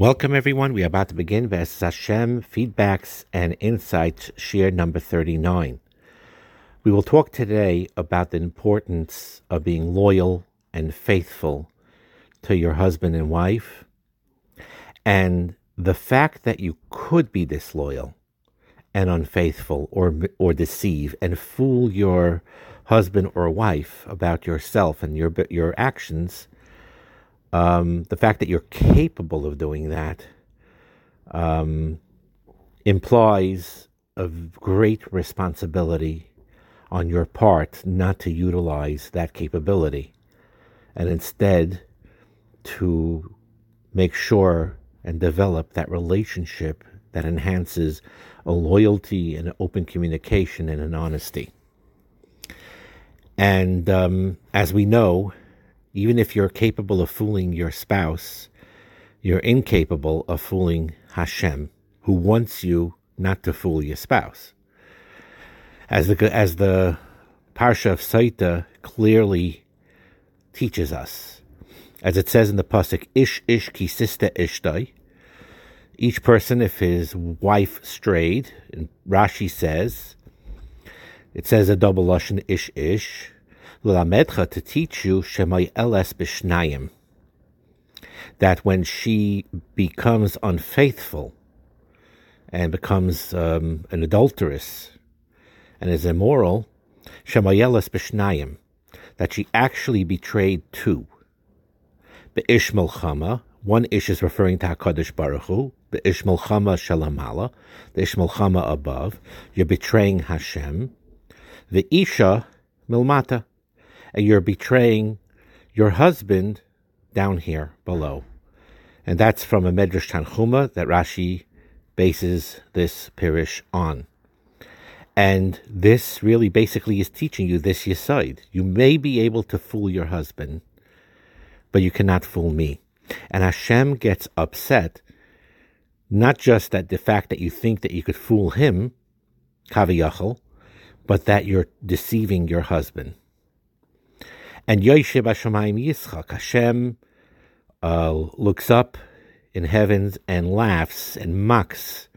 Welcome, everyone. We are about to begin Ves Hashem Feedbacks and Insights, share number 39. We will talk today about the importance of being loyal and faithful to your husband and wife, and the fact that you could be disloyal and unfaithful or, or deceive and fool your husband or wife about yourself and your, your actions um, the fact that you're capable of doing that um, implies a great responsibility on your part not to utilize that capability and instead to make sure and develop that relationship that enhances a loyalty and open communication and an honesty. And um, as we know, even if you're capable of fooling your spouse, you're incapable of fooling Hashem, who wants you not to fool your spouse. As the as the Parsha of Saita clearly teaches us, as it says in the pasuk, "Ish ish kisista ishtai." Each person, if his wife strayed, and Rashi says, it says a double lashon ish ish L'lamedcha to teach you shemay eles b'shnayim. That when she becomes unfaithful and becomes um, an adulteress and is immoral, shemay eles b'shnayim. That she actually betrayed two. Be'ish chama. one ish is referring to HaKadosh Baruch Hu, be'ish chama shalamala, the ish chama above, you're betraying Hashem, the isha milmata, and you're betraying your husband down here below. And that's from a Medrash Tanchuma that Rashi bases this pirish on. And this really basically is teaching you this yesod. You may be able to fool your husband, but you cannot fool me. And Hashem gets upset, not just at the fact that you think that you could fool him, kaviyachal, but that you're deceiving your husband. And Yosheb Hashemayim Yitzchak, Hashem uh, looks up in heavens and laughs and mocks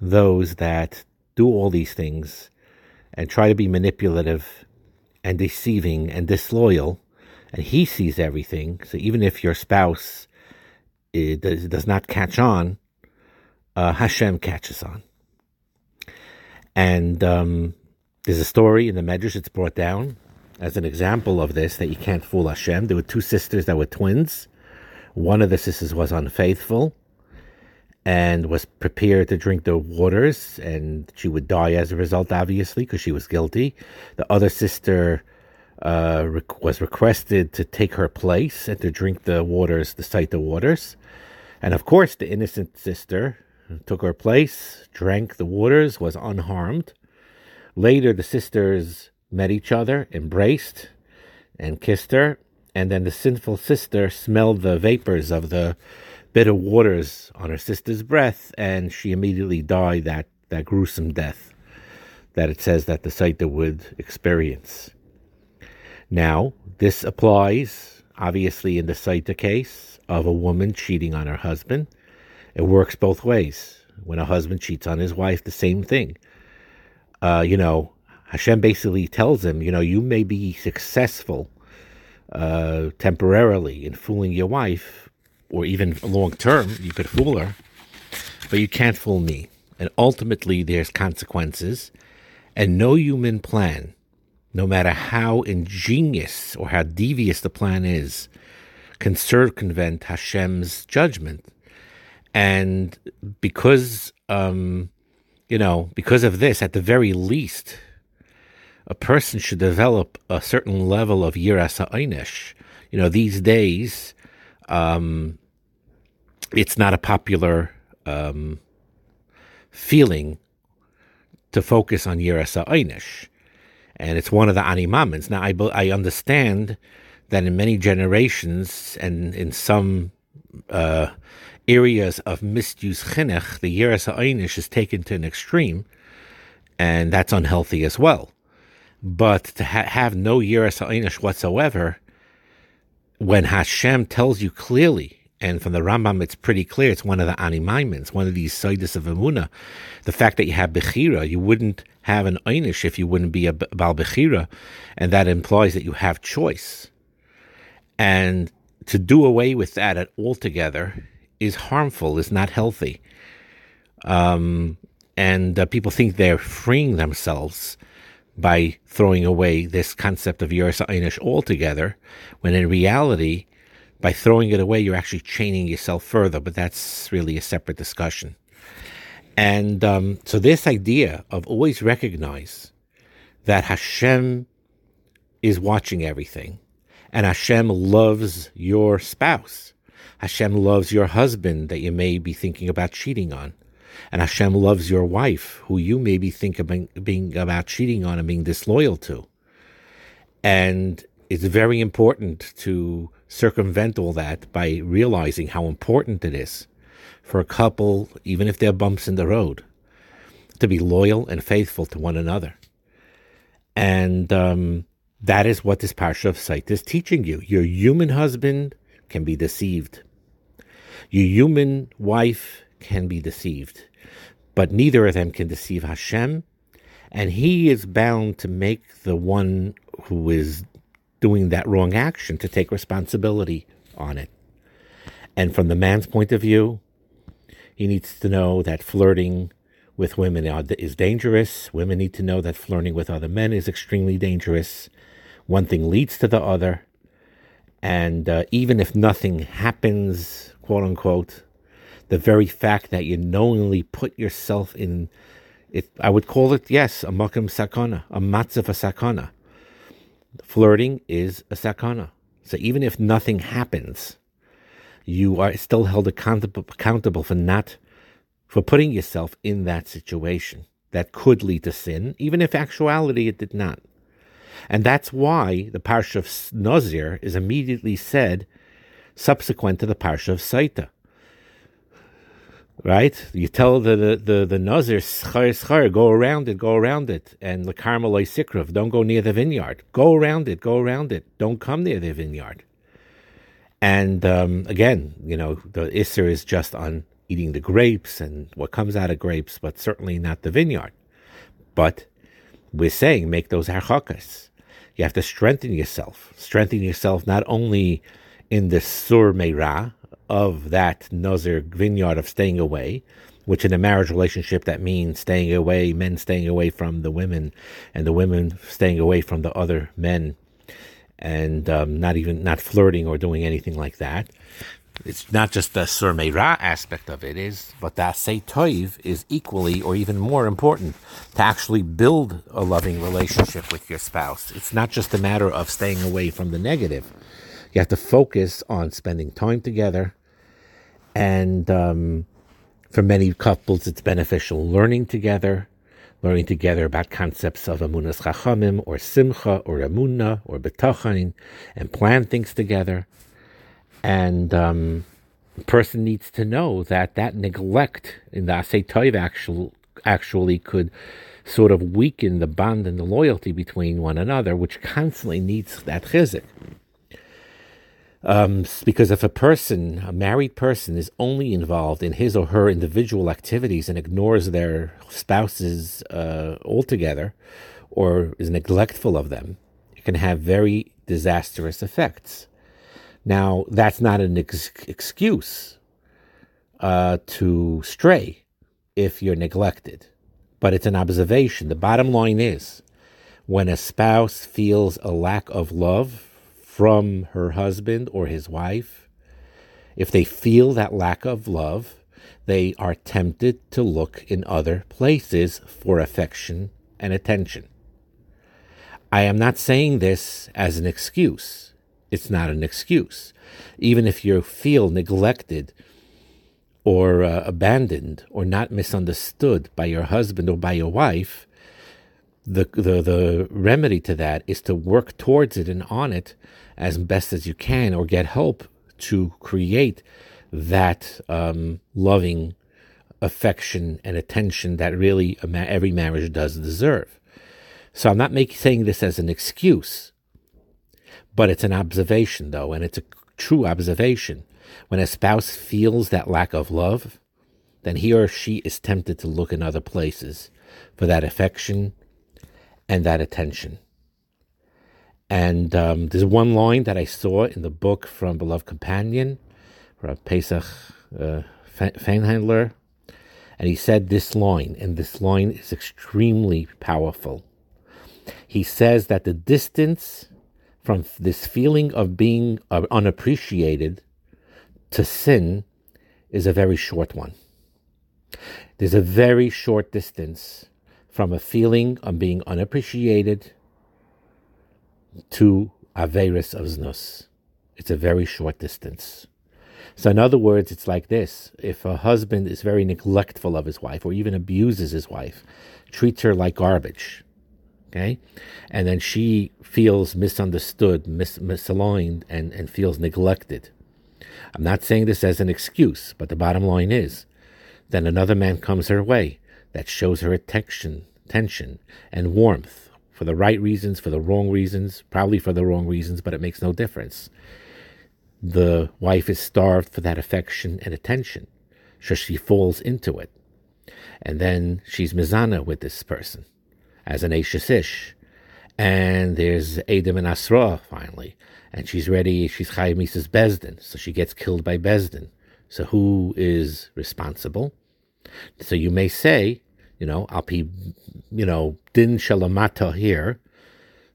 those that do all these things and try to be manipulative and deceiving and disloyal. And he sees everything. So even if your spouse does, does, not catch on, uh, Hashem catches on. And um, there's a story in the Medrash, it's brought down as an example of this that you can't fool Hashem. There were two sisters that were twins. One of the sisters was unfaithful and was prepared to drink the waters, and she would die as a result, obviously, because she was guilty. The other sister uh, was requested to take her place and to drink the waters, to cite the waters. And of course, the innocent sister took her place, drank the waters, was unharmed. Later, the sisters met each other, embraced, and kissed her. And then the sinful sister smelled the vapors of the bitter waters on her sister's breath, and she immediately died that, that gruesome death that it says that the Saita would experience. Now, this applies obviously in the Saita case of a woman cheating on her husband. It works both ways. When a husband cheats on his wife, the same thing. Uh, you know, Hashem basically tells him, you know, you may be successful uh, temporarily in fooling your wife, or even long term, you could fool her, but you can't fool me. And ultimately, there's consequences, and no human plan, no matter how ingenious or how devious the plan is, can circumvent Hashem's judgment. And because, um, you know, because of this, at the very least, a person should develop a certain level of yiras ha'inish. You know, these days, um, it's not a popular um, feeling to focus on yiras ha'inish. And it's one of the animamins. Now, I, I understand that in many generations and in some uh, areas of misuse chinuch, the yiras ha'inish is taken to an extreme, and that's unhealthy as well. But to ha- have no Yiras Ha'inish whatsoever, when Hashem tells you clearly And from the Rambam, it's pretty clear. It's one of the animaimins, one of these sidus of Amuna. The fact that you have Bechira, you wouldn't have an Einish if you wouldn't be a Bal Bechira. And that implies that you have choice. And to do away with that altogether is harmful, is not healthy. Um, and uh, people think they're freeing themselves by throwing away this concept of Yeris Einish altogether, when in reality, by throwing it away, you're actually chaining yourself further, but that's really a separate discussion. And um, so, this idea of always recognize that Hashem is watching everything, and Hashem loves your spouse. Hashem loves your husband that you may be thinking about cheating on. And Hashem loves your wife, who you maybe think about being about cheating on and being disloyal to. And it's very important to circumvent all that by realizing how important it is for a couple, even if there are bumps in the road, to be loyal and faithful to one another. And um, that is what this parsha of Sot is teaching you. Your human husband can be deceived. Your human wife can be deceived but neither of them can deceive Hashem, and he is bound to make the one who is doing that wrong action to take responsibility on it. And from the man's point of view, he needs to know that flirting with women is dangerous. Women need to know that flirting with other men is extremely dangerous. One thing leads to the other. And uh, even if nothing happens, quote unquote, the very fact that you knowingly put yourself in it, I would call it, yes, a makam sakana, a matzav sakana. Flirting is a sakana. So even if nothing happens, you are still held accountable, for not, for putting yourself in that situation that could lead to sin, even if actuality it did not. And that's why the parsha of Nazir is immediately said subsequent to the parsha of Saita right? You tell the the the, the nazir schar schar, go around it, go around it, and the Carmelite sikrav, don't go near the vineyard. Go around it, go around it. Don't come near the vineyard. And um, again, you know, the isser is just on eating the grapes and what comes out of grapes, but certainly not the vineyard. But we're saying make those harchakas. You have to strengthen yourself. Strengthen yourself not only in the sur meira, of that Nazir vineyard of staying away, which in a marriage relationship that means staying away, men staying away from the women, and the women staying away from the other men, and um, not even not flirting or doing anything like that. It's not just the sur meira aspect of it is, but the say toiv is equally or even more important to actually build a loving relationship with your spouse. It's not just a matter of staying away from the negative. You have to focus on spending time together, and um, for many couples, it's beneficial learning together, learning together about concepts of Amunas Chachamim or Simcha or Amunah or Bitachon, and plan things together. And um, person needs to know that that neglect in the Asay Toiv actual, actually could sort of weaken the bond and the loyalty between one another, which constantly needs that chizik. Um, because if a person, a married person, is only involved in his or her individual activities and ignores their spouses uh, altogether, or is neglectful of them, it can have very disastrous effects. Now, that's not an ex- excuse uh, to stray if you're neglected, but it's an observation. The bottom line is when a spouse feels a lack of love from her husband or his wife, if they feel that lack of love, they are tempted to look in other places for affection and attention. I am not saying this as an excuse. It's not an excuse. Even if you feel neglected or uh, abandoned or not misunderstood by your husband or by your wife, the, the, the remedy to that is to work towards it and on it as best as you can or get help to create that um, loving affection and attention that really every marriage does deserve. So I'm not making saying this as an excuse, but it's an observation though, and it's a true observation When a spouse feels that lack of love, then he or she is tempted to look in other places for that affection and that attention. And um, there's one line that I saw in the book from Beloved Companion, Rav Pesach uh, and he said this line, and this line is extremely powerful. He says that the distance from this feeling of being unappreciated to sin is a very short one. There's a very short distance from a feeling of being unappreciated to Averis of Znus. It's a very short distance. So, in other words, it's like this if a husband is very neglectful of his wife or even abuses his wife, treats her like garbage, okay, and then she feels misunderstood, mis- misaligned, and, and feels neglected. I'm not saying this as an excuse, but the bottom line is then another man comes her way that shows her attention, attention and warmth for the right reasons, for the wrong reasons, probably for the wrong reasons, but it makes no difference. The wife is starved for that affection and attention, so she falls into it. And then she's mizana with this person as an Ish. And there's Adam and Asra finally. And she's ready, she's Chayim Mrs. Besdin, so she gets killed by Besdin. So who is responsible? So you may say, you know, Alpi, you know, Din Shalamata here,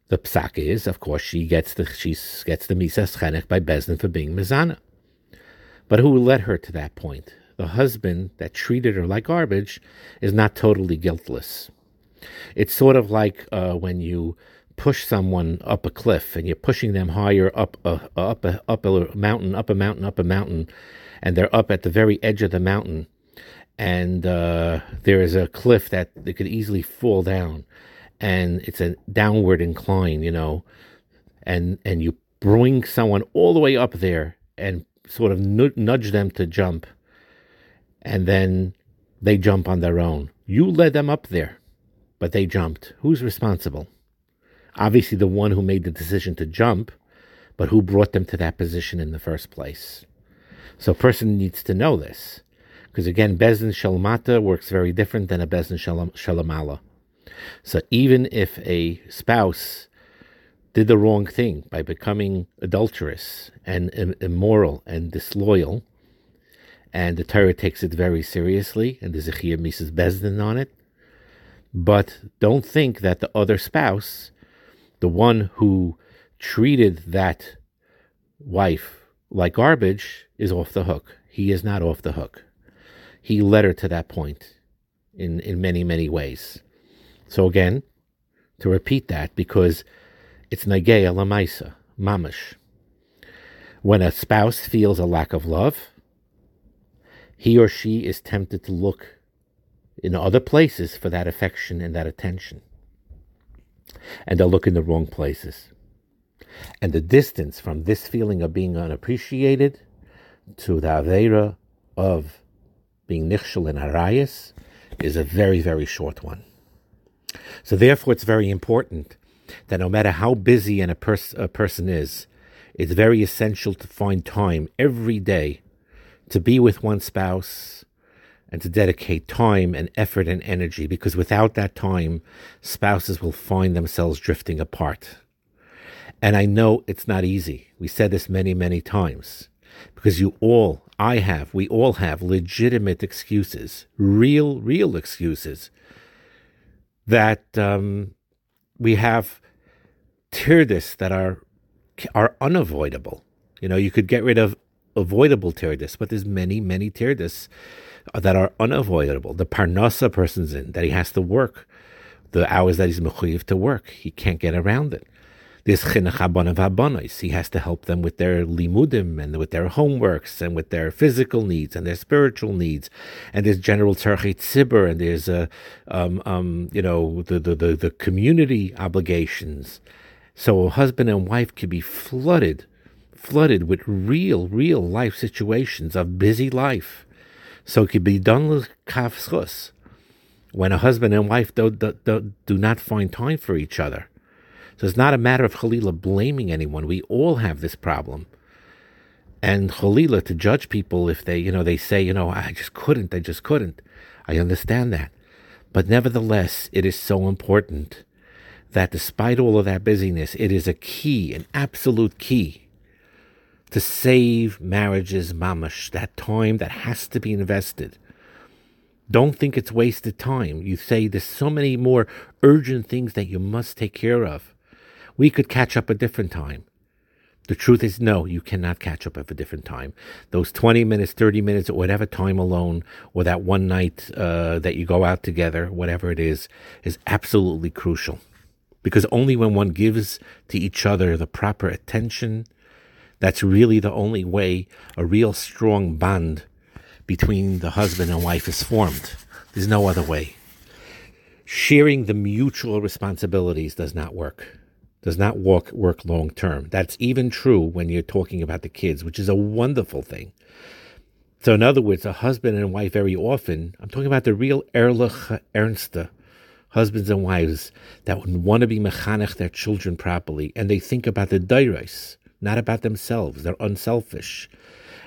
the psak is, of course, she gets the she gets the misas chenek by Bezdin for being mizana. But who led her to that point? The husband that treated her like garbage is not totally guiltless. It's sort of like uh, when you push someone up a cliff and you're pushing them higher up a, up a, up a mountain, up a mountain, up a mountain, and they're up at the very edge of the mountain, and uh, there is a cliff that they could easily fall down, and it's a downward incline, you know, and and you bring someone all the way up there and sort of nudge them to jump, and then they jump on their own. You led them up there, but they jumped. Who's responsible? Obviously, the one who made the decision to jump, but who brought them to that position in the first place. So, a person needs to know this because again, Bezdin Shalmata works very different than a Bezdin Shalamala. So even if a spouse did the wrong thing by becoming adulterous and immoral and disloyal, and the Torah takes it very seriously, and there's a Chiyah Mrs. Bezdin on it, but don't think that the other spouse, the one who treated that wife like garbage, is off the hook. He is not off the hook he led her to that point in, in many, many ways. So again, to repeat that, because it's nageya lamaisa, mamish. When a spouse feels a lack of love, he or she is tempted to look in other places for that affection and that attention. And they'll look in the wrong places. And the distance from this feeling of being unappreciated to the Avera of being nichshel in harayas is a very, very short one. So therefore, it's very important that no matter how busy a, pers- a person is, it's very essential to find time every day to be with one spouse and to dedicate time and effort and energy because without that time, spouses will find themselves drifting apart. And I know it's not easy. We said this many, many times because you all, I have, we all have legitimate excuses, real, real excuses that um, we have tirdis that are are unavoidable. You know, you could get rid of avoidable tirdis, but there's many, many tirdis that are unavoidable. The parnasa person's in that he has to work, the hours that he's mechuyev to work, he can't get around it. This chinuch habonav He has to help them with their limudim and with their homeworks and with their physical needs and their spiritual needs. And there's general tzarchei tzibur and there's a, um, um, you know, the, the, the, the community obligations. So a husband and wife could be flooded, flooded with real, real life situations of busy life. So it could be done with kafschus when a husband and wife do, do, do, do not find time for each other. So it's not a matter of Khalila blaming anyone. We all have this problem. and cholila to judge people if they, you know, they say, you know, I just couldn't, I just couldn't. I understand that. But nevertheless, it is so important that despite all of that busyness, it is a key, an absolute key to save marriages, mamash, that time that has to be invested. Don't think it's wasted time. You say there's so many more urgent things that you must take care of. We could catch up a different time. The truth is, no, you cannot catch up at a different time. Those 20 minutes, 30 minutes, or whatever time alone, or that one night uh, that you go out together, whatever it is, is absolutely crucial. Because only when one gives to each other the proper attention, that's really the only way a real strong bond between the husband and wife is formed. There's no other way. Sharing the mutual responsibilities does not work does not work, work long term. That's even true when you're talking about the kids, which is a wonderful thing. So, in other words, a husband and wife very often, I'm talking about the real Erlich Ernste, husbands and wives that want to be mechanech their children properly, and they think about the dairis, not about themselves. They're unselfish,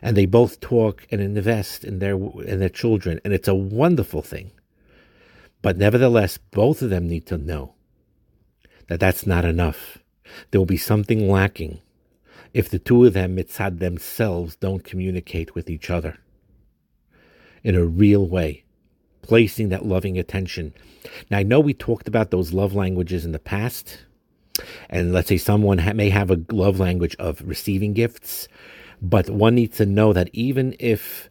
and they both talk and invest in their in their children, and it's a wonderful thing. But nevertheless, both of them need to know that that's not enough. There will be something lacking if the two of them, mitzad themselves, don't communicate with each other in a real way, placing that loving attention. Now, I know we talked about those love languages in the past, and let's say someone ha- may have a love language of receiving gifts, but one needs to know that even if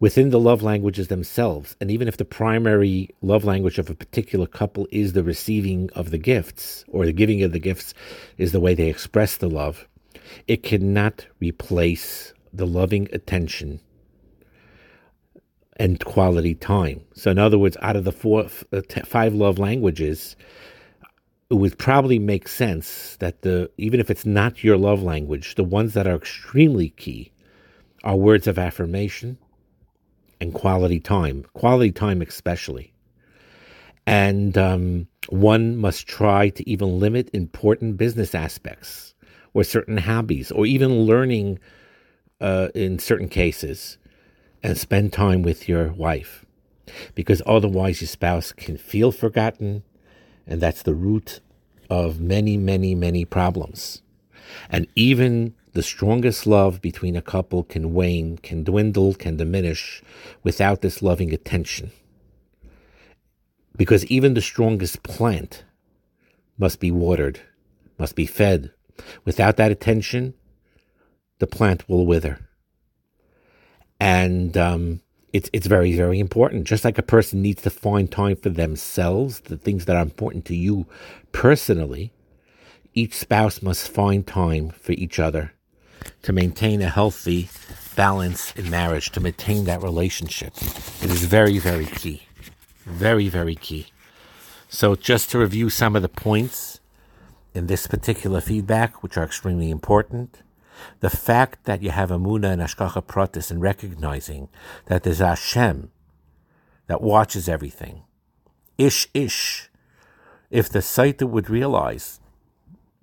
within the love languages themselves. And even if the primary love language of a particular couple is the receiving of the gifts or the giving of the gifts is the way they express the love, it cannot replace the loving attention and quality time. So, in other words, out of the four, uh, five love languages, it would probably make sense that the even if it's not your love language, the ones that are extremely key are words of affirmation, and quality time, quality time especially. And um, one must try to even limit important business aspects or certain hobbies or even learning uh, in certain cases and spend time with your wife because otherwise your spouse can feel forgotten and that's the root of many, many, many problems. And even the strongest love between a couple can wane, can dwindle, can diminish without this loving attention. Because even the strongest plant must be watered, must be fed. Without that attention, the plant will wither. And um, it's it's very very important. Just like a person needs to find time for themselves, the things that are important to you personally, each spouse must find time for each other to maintain a healthy balance in marriage, to maintain that relationship. It is very, very key. Very, very key. So, just to review some of the points in this particular feedback, which are extremely important, the fact that you have a Muna and Hashgacha Pratis and recognizing that there's Hashem that watches everything. Ish, ish. If the Saita would realize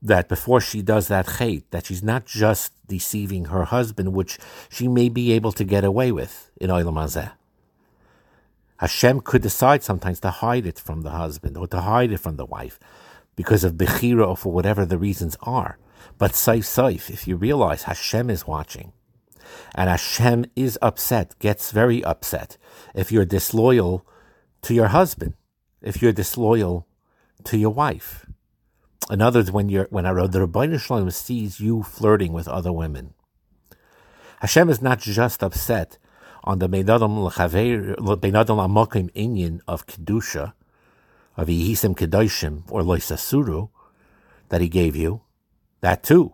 that before she does that hate, that she's not just deceiving her husband, which she may be able to get away with in Olam. Hashem could decide sometimes to hide it from the husband or to hide it from the wife because of Bechira or for whatever the reasons are. But saif saif, if you realize Hashem is watching, and Hashem is upset, gets very upset if you're disloyal to your husband, if you're disloyal to your wife. In other words, when you're when the Ribono Shel Olam sees you flirting with other women, Hashem is not just upset on the Beinadam Amokim Inyan of Kedusha, of Yehisim Kedoshim or Loisasuru that he gave you, that too.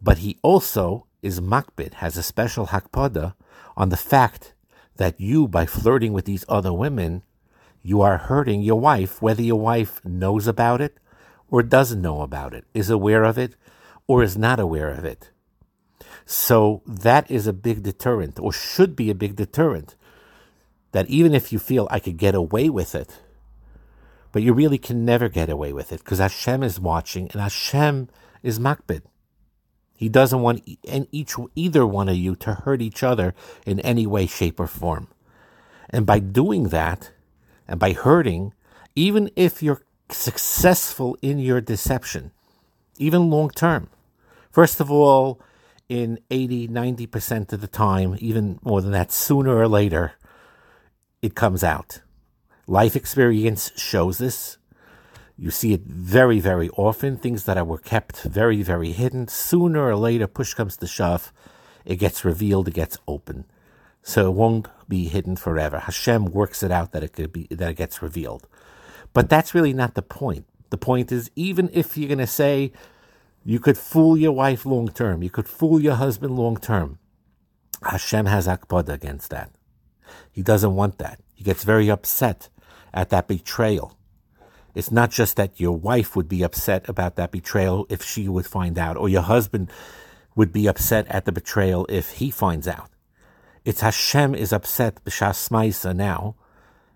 But he also is makbid, has a special hakpada on the fact that you, by flirting with these other women, you are hurting your wife, whether your wife knows about it or doesn't know about it, is aware of it or is not aware of it. So that is a big deterrent, or should be a big deterrent, that even if you feel I could get away with it, but you really can never get away with it because Hashem is watching and Hashem is makbid. He doesn't want each either one of you to hurt each other in any way, shape, or form. And by doing that, and by hurting, even if you're successful in your deception, even long term, first of all, in 80, 90% of the time, even more than that, sooner or later, it comes out. Life experience shows this. You see it very, very often. Things that were kept very, very hidden. Sooner or later, push comes to shove, it gets revealed, it gets open. So it won't be hidden forever. Hashem works it out that it could be that it gets revealed. But that's really not the point. The point is even if you're gonna say you could fool your wife long term, you could fool your husband long term, Hashem has akbada against that. He doesn't want that. He gets very upset at that betrayal. It's not just that your wife would be upset about that betrayal if she would find out, or your husband would be upset at the betrayal if he finds out. It's Hashem is upset b'shas now,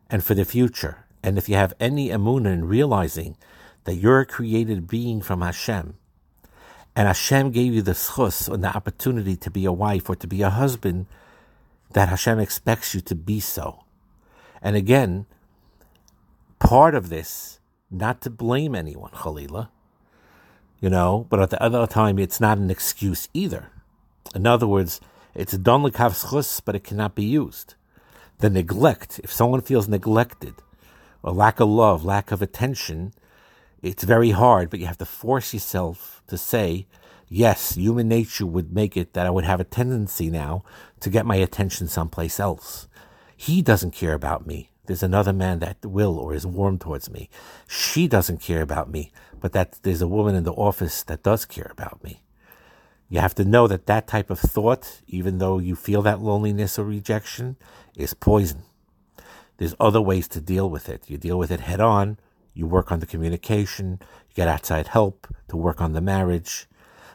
and for the future. And if you have any emunah in realizing that you're a created being from Hashem, and Hashem gave you the schus and the opportunity to be a wife or to be a husband, that Hashem expects you to be so. And again, part of this, not to blame anyone, Khalila, you know, but at the other time, it's not an excuse either. In other words, it's a don l'kav but it cannot be used. The neglect, if someone feels neglected, or lack of love, lack of attention, it's very hard, but you have to force yourself to say, yes, human nature would make it that I would have a tendency now to get my attention someplace else. He doesn't care about me. There's another man that will or is warm towards me. She doesn't care about me, but that there's a woman in the office that does care about me. You have to know that that type of thought, even though you feel that loneliness or rejection, is poison. There's other ways to deal with it. You deal with it head on, you work on the communication, you get outside help to work on the marriage.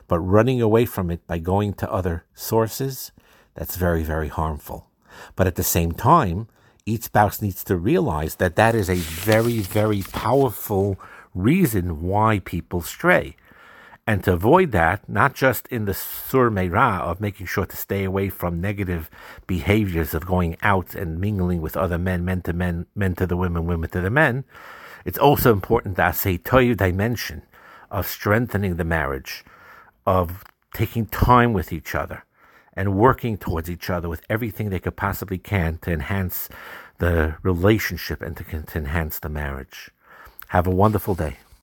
But running away from it by going to other sources, that's very, very harmful. But at the same time, each spouse needs to realize that that is a very, very powerful reason why people stray. And to avoid that, not just in the sur meira of making sure to stay away from negative behaviors of going out and mingling with other men, men to men, men to the women, women to the men, it's also important that a toyu dimension of strengthening the marriage, of taking time with each other, and working towards each other with everything they could possibly can to enhance the relationship and to, to enhance the marriage. Have a wonderful day.